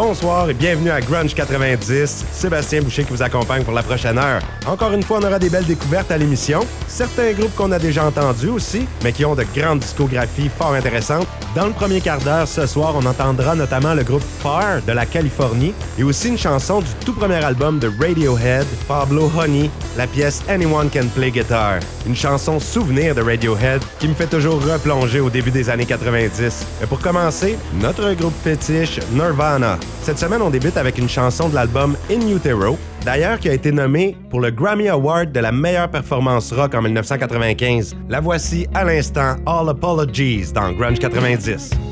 bonsoir et bienvenue à Grunge 90. Sébastien Boucher qui vous accompagne pour la prochaine heure. Encore une fois, on aura des belles découvertes à l'émission. Certains groupes qu'on a déjà entendus aussi, mais qui ont de grandes discographies fort intéressantes. Dans le premier quart d'heure ce soir, on entendra notamment le groupe Fire de la Californie et aussi une chanson du tout premier album de Radiohead, Pablo Honey, la pièce Anyone Can Play Guitar. Une chanson souvenir de Radiohead qui me fait toujours replonger au début des années 90. Et pour commencer, notre groupe fétiche, Nirvana. Cette semaine, on débute avec une chanson de l'album In Utero, d'ailleurs qui a été nommée pour le Grammy Award de la meilleure performance rock en 1995. La voici à l'instant, All Apologies dans Grunge 90.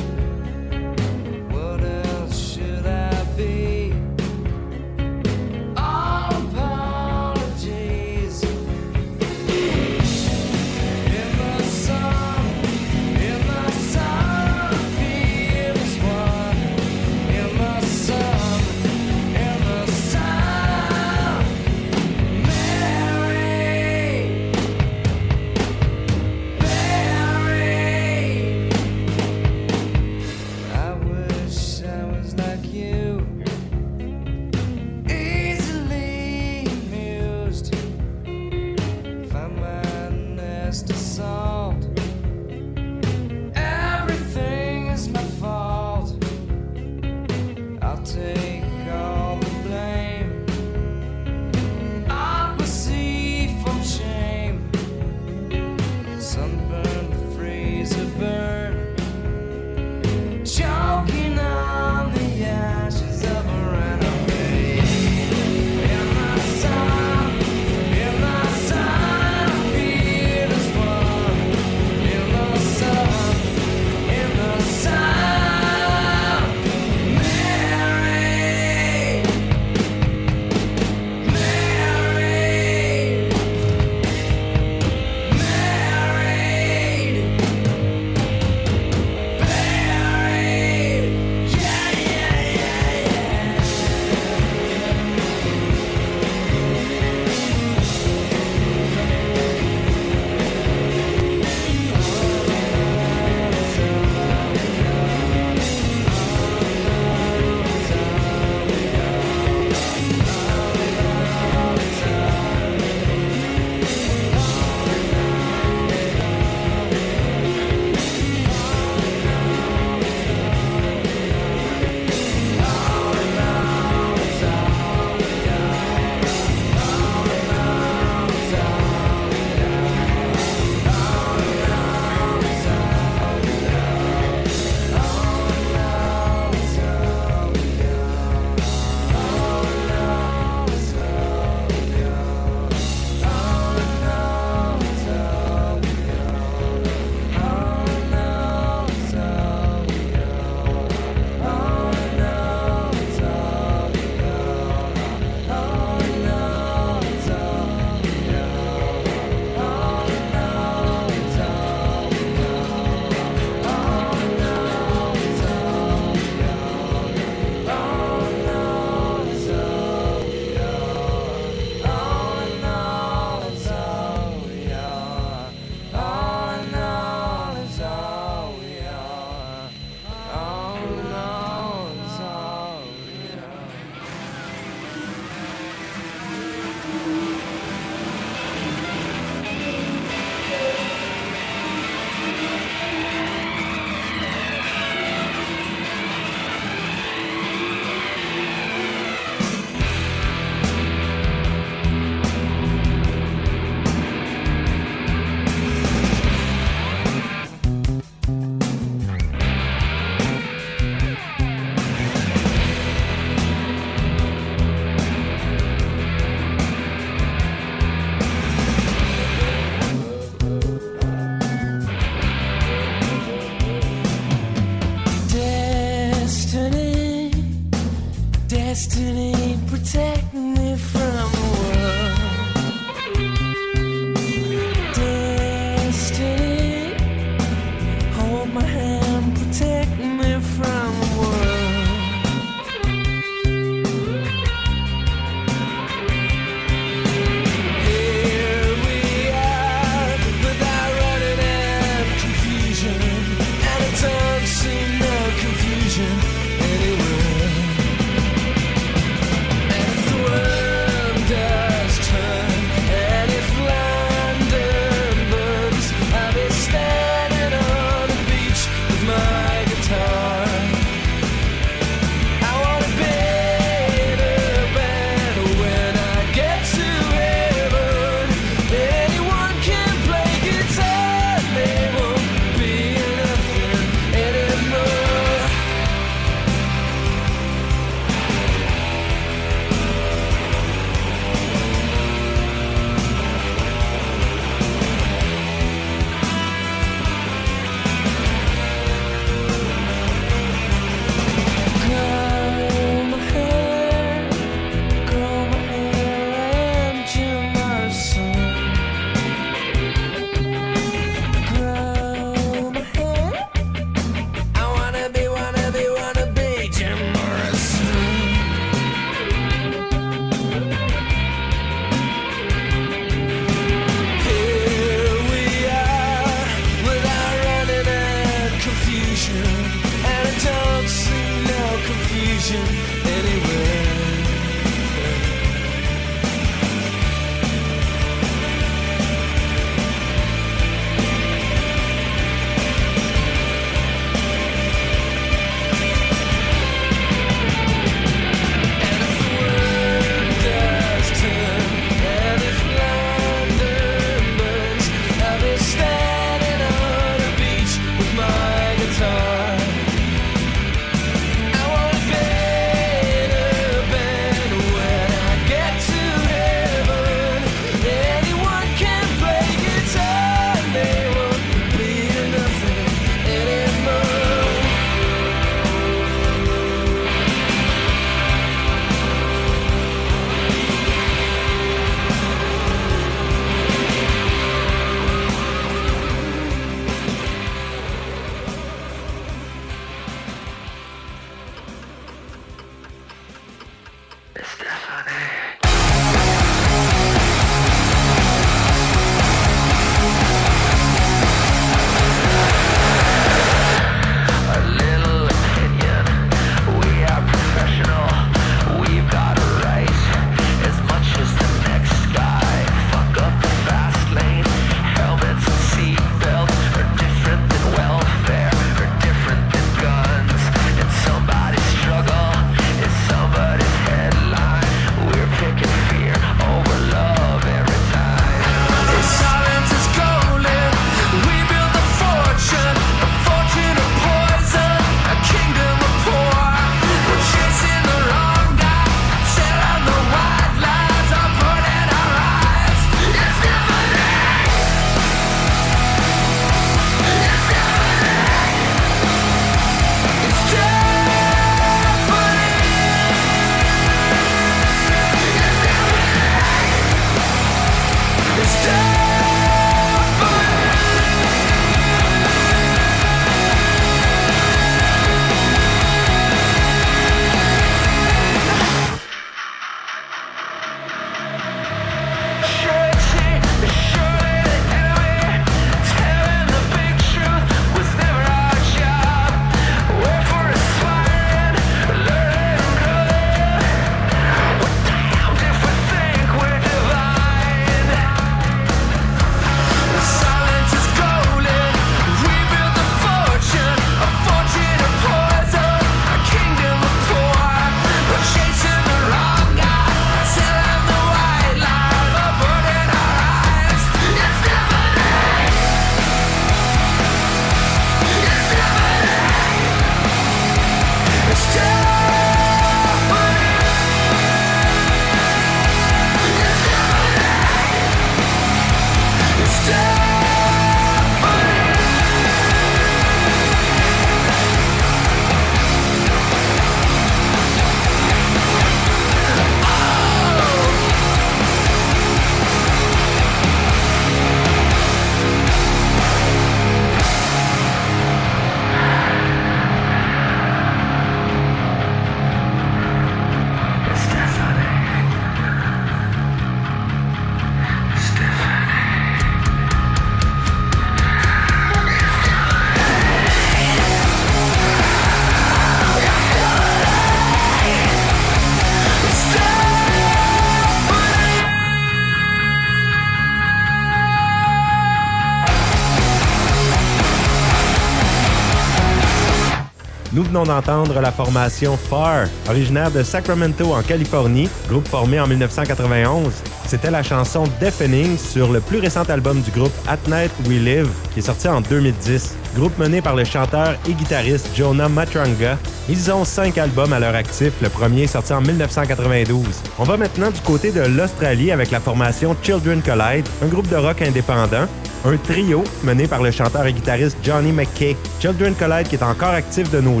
Nous venons d'entendre la formation FAR, originaire de Sacramento en Californie, groupe formé en 1991. C'était la chanson Deafening sur le plus récent album du groupe At Night We Live, qui est sorti en 2010. Groupe mené par le chanteur et guitariste Jonah Matranga. Ils ont cinq albums à leur actif, le premier sorti en 1992. On va maintenant du côté de l'Australie avec la formation Children Collide, un groupe de rock indépendant un trio mené par le chanteur et guitariste Johnny McKay. Children Collide qui est encore actif de nos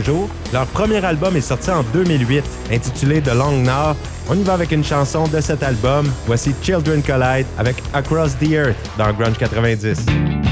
Leur premier album est sorti en 2008, intitulé The Long Now. On y va avec une chanson de cet album. Voici Children Collide avec Across the Earth dans Grunge 90.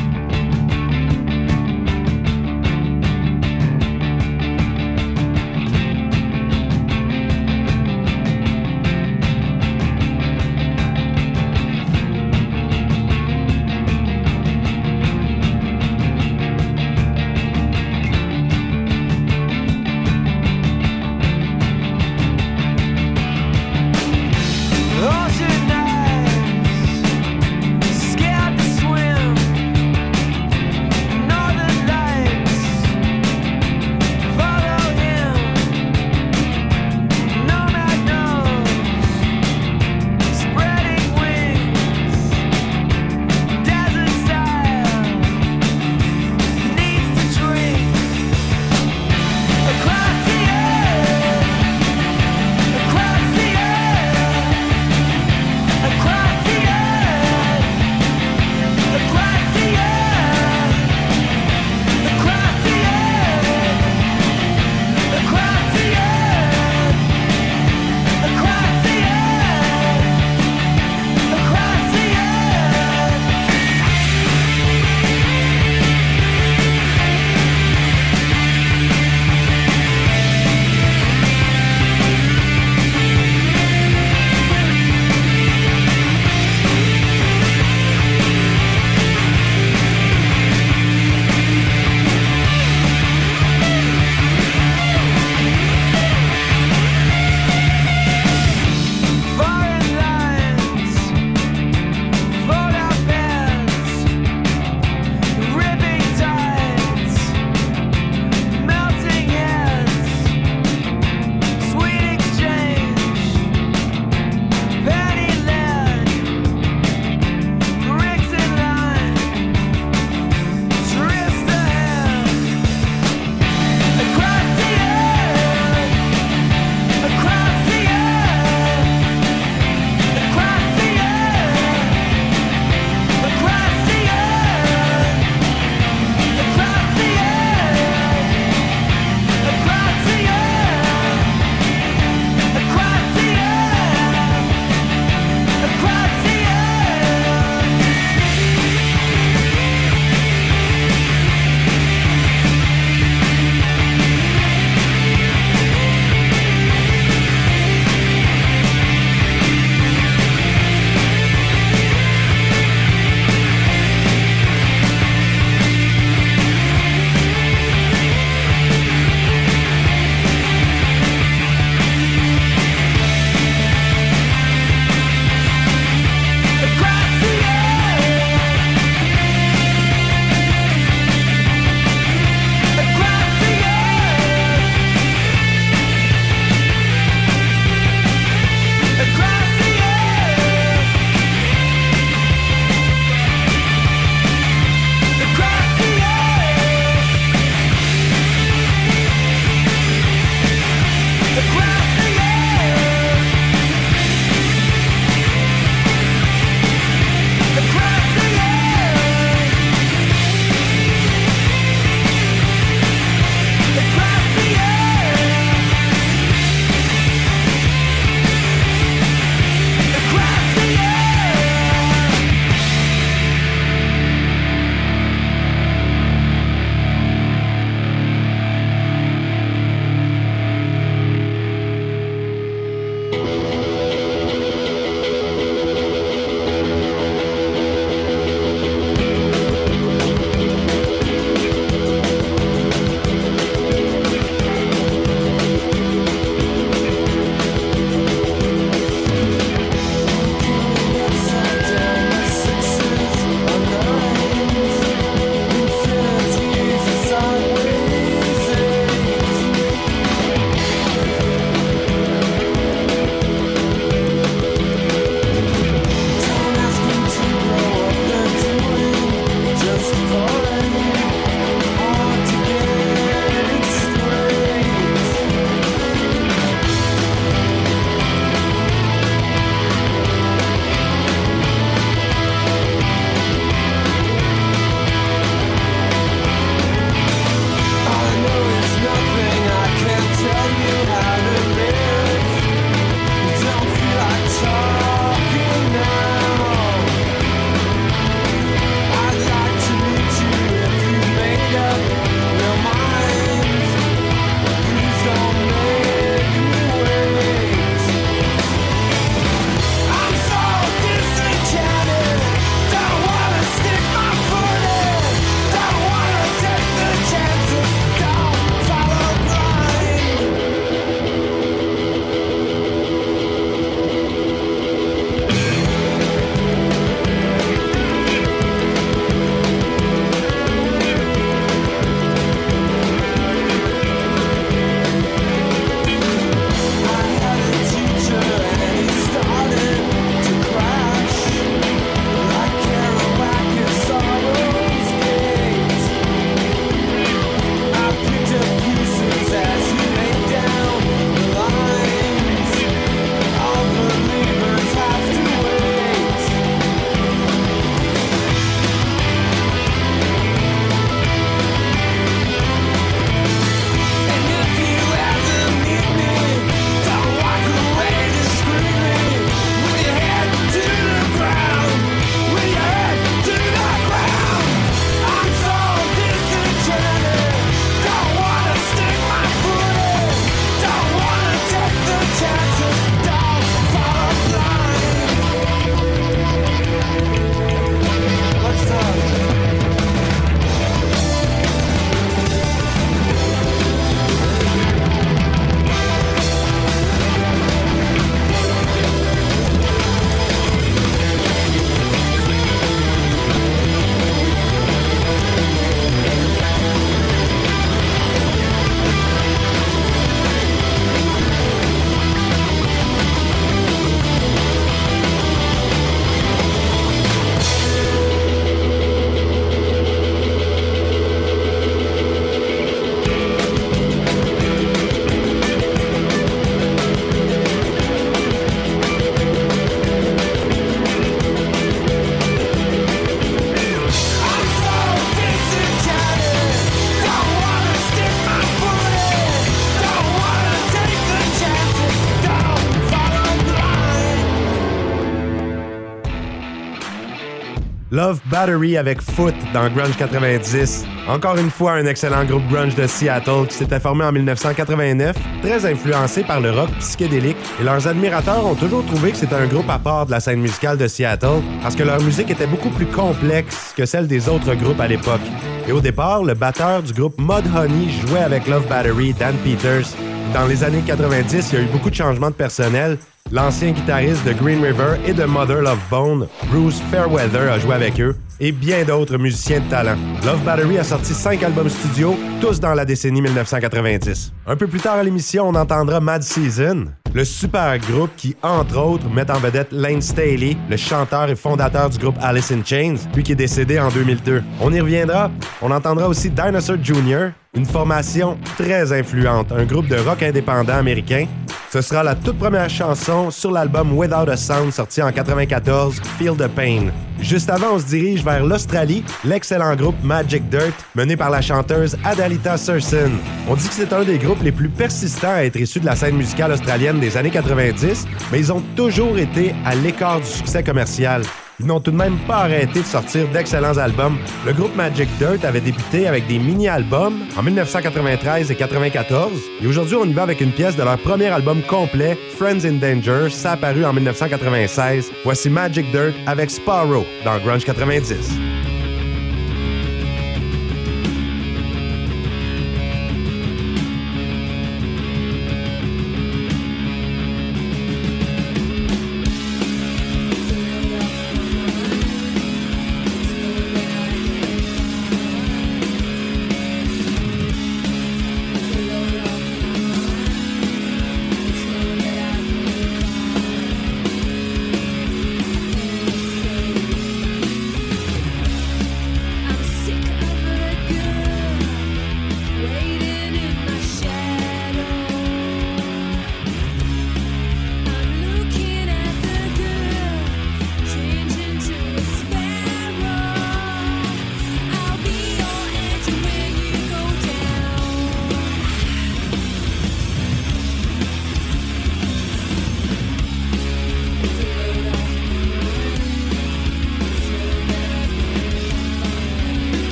Love Battery avec Foot dans Grunge 90. Encore une fois, un excellent groupe grunge de Seattle qui s'était formé en 1989, très influencé par le rock psychédélique, et leurs admirateurs ont toujours trouvé que c'était un groupe à part de la scène musicale de Seattle parce que leur musique était beaucoup plus complexe que celle des autres groupes à l'époque. Et au départ, le batteur du groupe Mudhoney jouait avec Love Battery, Dan Peters. Dans les années 90, il y a eu beaucoup de changements de personnel. L'ancien guitariste de Green River et de Mother Love Bone, Bruce Fairweather, a joué avec eux, et bien d'autres musiciens de talent. Love Battery a sorti cinq albums studio, tous dans la décennie 1990. Un peu plus tard à l'émission, on entendra Mad Season, le super groupe qui, entre autres, met en vedette Lane Staley, le chanteur et fondateur du groupe Alice in Chains, lui qui est décédé en 2002. On y reviendra. On entendra aussi Dinosaur Jr., une formation très influente, un groupe de rock indépendant américain. Ce sera la toute première chanson sur l'album Without a Sound sorti en 94, Feel the Pain. Juste avant, on se dirige vers l'Australie, l'excellent groupe Magic Dirt, mené par la chanteuse Adalita Surson. On dit que c'est un des groupes les plus persistants à être issus de la scène musicale australienne des années 90, mais ils ont toujours été à l'écart du succès commercial. Ils n'ont tout de même pas arrêté de sortir d'excellents albums. Le groupe Magic Dirt avait débuté avec des mini-albums en 1993 et 94, et aujourd'hui on y va avec une pièce de leur premier album complet, Friends in Danger, ça apparu en 1996. Voici Magic Dirt avec Sparrow dans Grunge 90.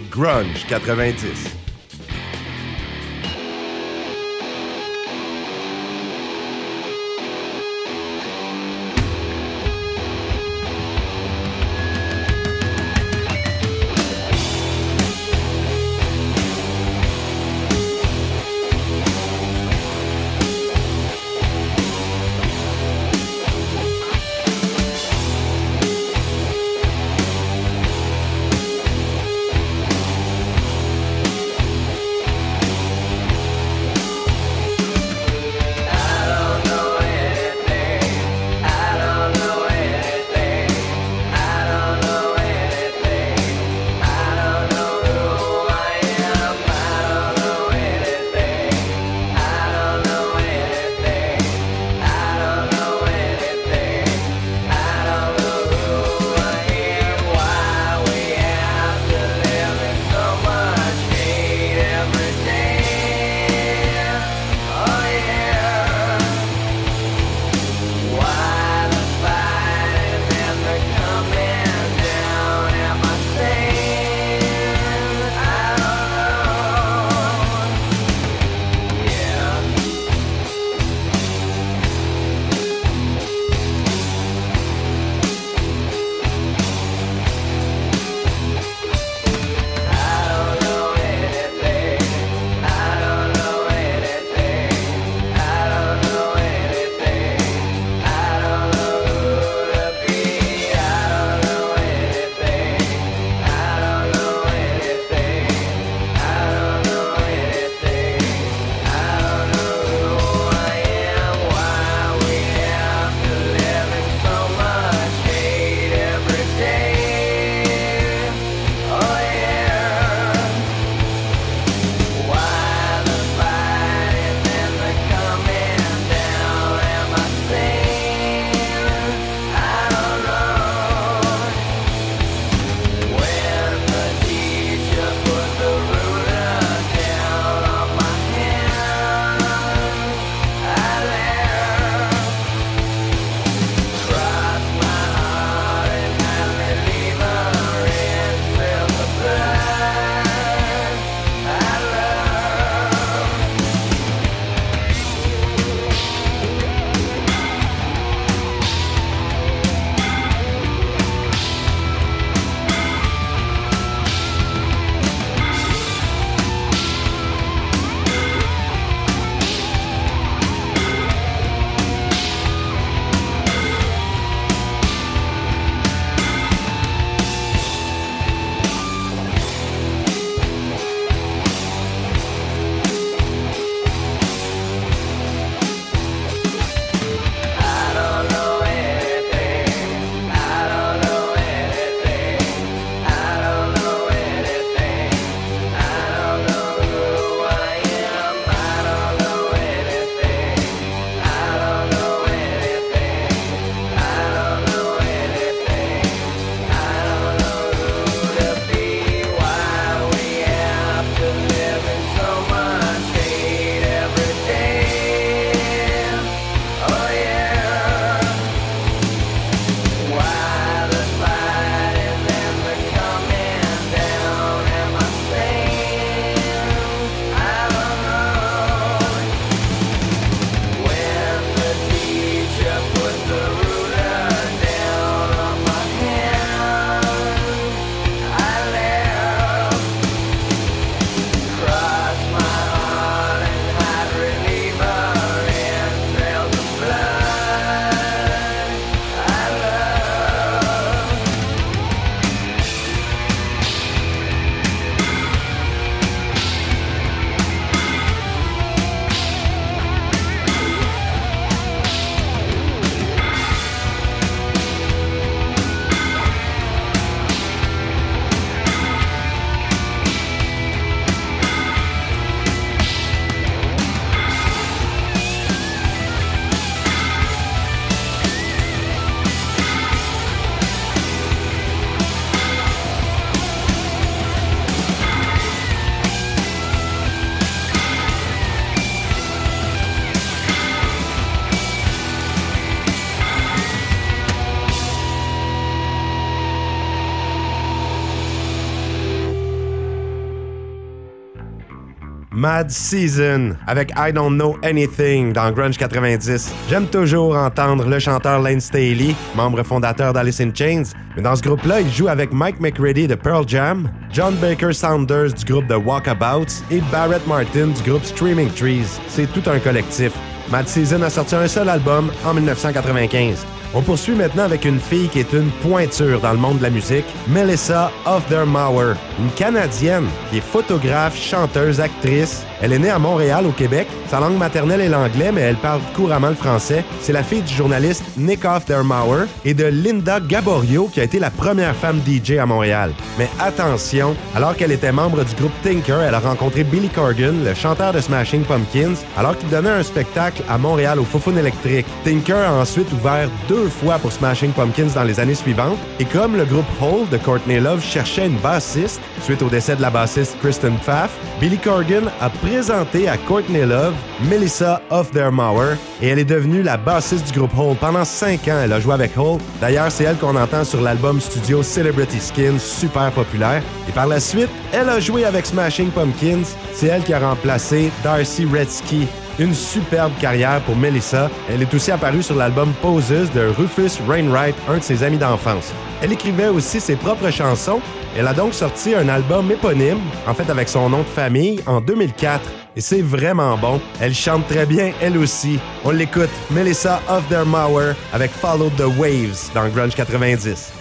Grunge 90. Mad Season avec I Don't Know Anything dans Grunge 90. J'aime toujours entendre le chanteur Lane Staley, membre fondateur d'Alice in Chains, mais dans ce groupe-là, il joue avec Mike McReady de Pearl Jam, John Baker Saunders du groupe The Walkabouts et Barrett Martin du groupe Streaming Trees. C'est tout un collectif. Mad Season a sorti un seul album en 1995. On poursuit maintenant avec une fille qui est une pointure dans le monde de la musique, Melissa Mauer, une Canadienne qui est photographe, chanteuse, actrice. Elle est née à Montréal, au Québec. Sa langue maternelle est l'anglais, mais elle parle couramment le français. C'est la fille du journaliste Nick Mauer et de Linda Gaborio, qui a été la première femme DJ à Montréal. Mais attention, alors qu'elle était membre du groupe Tinker, elle a rencontré Billy Corgan, le chanteur de Smashing Pumpkins, alors qu'il donnait un spectacle à Montréal au Fofone électrique. Tinker a ensuite ouvert deux fois pour Smashing Pumpkins dans les années suivantes, et comme le groupe Hole de Courtney Love cherchait une bassiste, suite au décès de la bassiste Kristen Pfaff, Billy Corgan a présenté à Courtney Love Melissa Hofdermauer, et elle est devenue la bassiste du groupe Hole. Pendant cinq ans, elle a joué avec Hole. D'ailleurs, c'est elle qu'on entend sur l'album studio Celebrity Skin, super populaire. Et par la suite, elle a joué avec Smashing Pumpkins. C'est elle qui a remplacé Darcy Redsky une superbe carrière pour Melissa. Elle est aussi apparue sur l'album Poses de Rufus Wainwright, un de ses amis d'enfance. Elle écrivait aussi ses propres chansons. Elle a donc sorti un album éponyme, en fait avec son nom de famille, en 2004. Et c'est vraiment bon. Elle chante très bien, elle aussi. On l'écoute, Melissa Mauer avec Follow the Waves dans Grunge 90.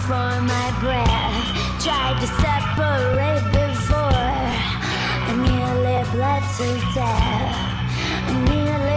For my breath. Tried to separate before I nearly bled to death. I nearly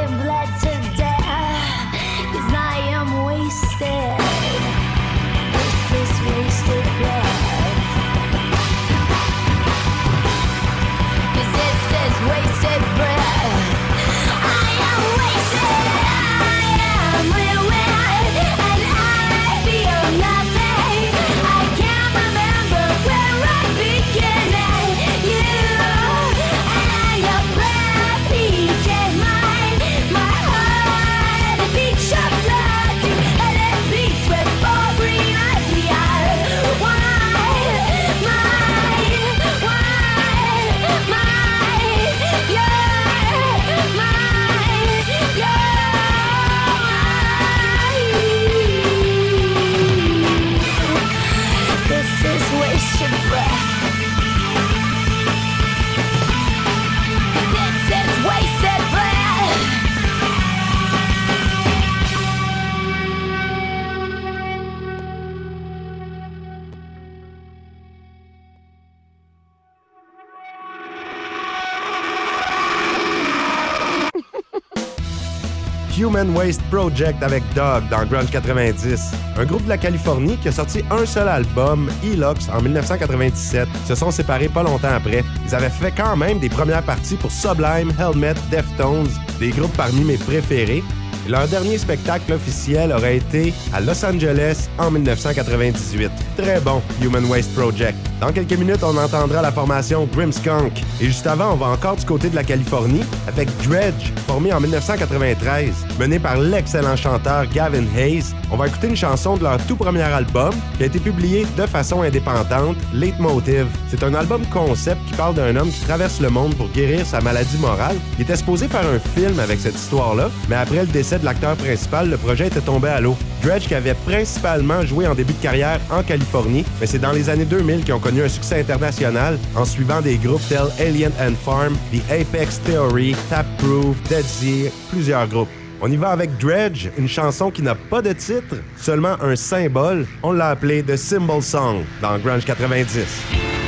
Waste Project avec Dog dans Grunge 90. Un groupe de la Californie qui a sorti un seul album, Elox, en 1997. Ils se sont séparés pas longtemps après. Ils avaient fait quand même des premières parties pour Sublime, Helmet, Deftones, des groupes parmi mes préférés. Leur dernier spectacle officiel aurait été à Los Angeles en 1998. Très bon, Human Waste Project. Dans quelques minutes, on entendra la formation Grimskunk. Et juste avant, on va encore du côté de la Californie avec Dredge, formé en 1993, mené par l'excellent chanteur Gavin Hayes. On va écouter une chanson de leur tout premier album qui a été publié de façon indépendante, Leitmotiv. C'est un album concept qui parle d'un homme qui traverse le monde pour guérir sa maladie morale. Il était supposé faire un film avec cette histoire-là, mais après le décès de l'acteur principal, le projet était tombé à l'eau. Dredge, qui avait principalement joué en début de carrière en Californie, mais c'est dans les années 2000 qu'ils ont connu un succès international en suivant des groupes tels Alien and Farm, The Apex Theory, Tapproof, Dead Sea, plusieurs groupes. On y va avec Dredge, une chanson qui n'a pas de titre, seulement un symbole. On l'a appelé The Symbol Song dans Grunge 90.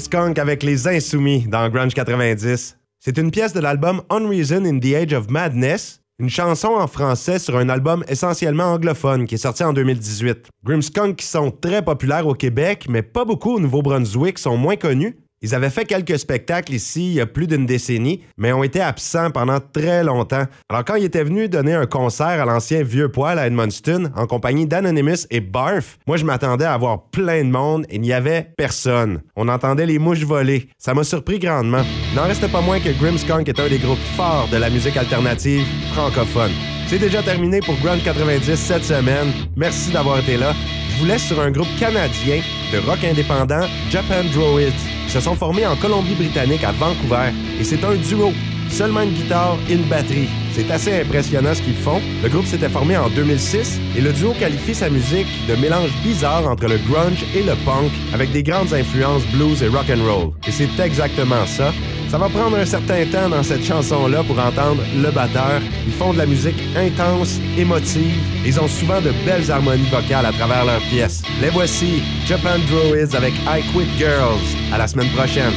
Grimskunk avec les Insoumis dans Grunge 90. C'est une pièce de l'album Unreason in the Age of Madness, une chanson en français sur un album essentiellement anglophone qui est sorti en 2018. Grimskunk qui sont très populaires au Québec, mais pas beaucoup au Nouveau-Brunswick, sont moins connus. Ils avaient fait quelques spectacles ici il y a plus d'une décennie, mais ont été absents pendant très longtemps. Alors quand ils étaient venus donner un concert à l'ancien Vieux Poil à Edmundston en compagnie d'Anonymous et Barf, moi je m'attendais à avoir plein de monde et il n'y avait personne. On entendait les mouches voler. Ça m'a surpris grandement. N'en reste pas moins que Grimskunk est un des groupes forts de la musique alternative francophone. C'est déjà terminé pour Ground 90 cette semaine. Merci d'avoir été là. Vous laisse sur un groupe canadien de rock indépendant, Japan Droids. Ils se sont formés en Colombie-Britannique à Vancouver et c'est un duo. Seulement une guitare et une batterie. C'est assez impressionnant ce qu'ils font. Le groupe s'était formé en 2006 et le duo qualifie sa musique de mélange bizarre entre le grunge et le punk avec des grandes influences blues et rock and roll. Et c'est exactement ça. Ça va prendre un certain temps dans cette chanson-là pour entendre le batteur. Ils font de la musique intense, émotive. Ils ont souvent de belles harmonies vocales à travers leurs pièces. Les voici, Japan Druids avec I Quit Girls. À la semaine prochaine.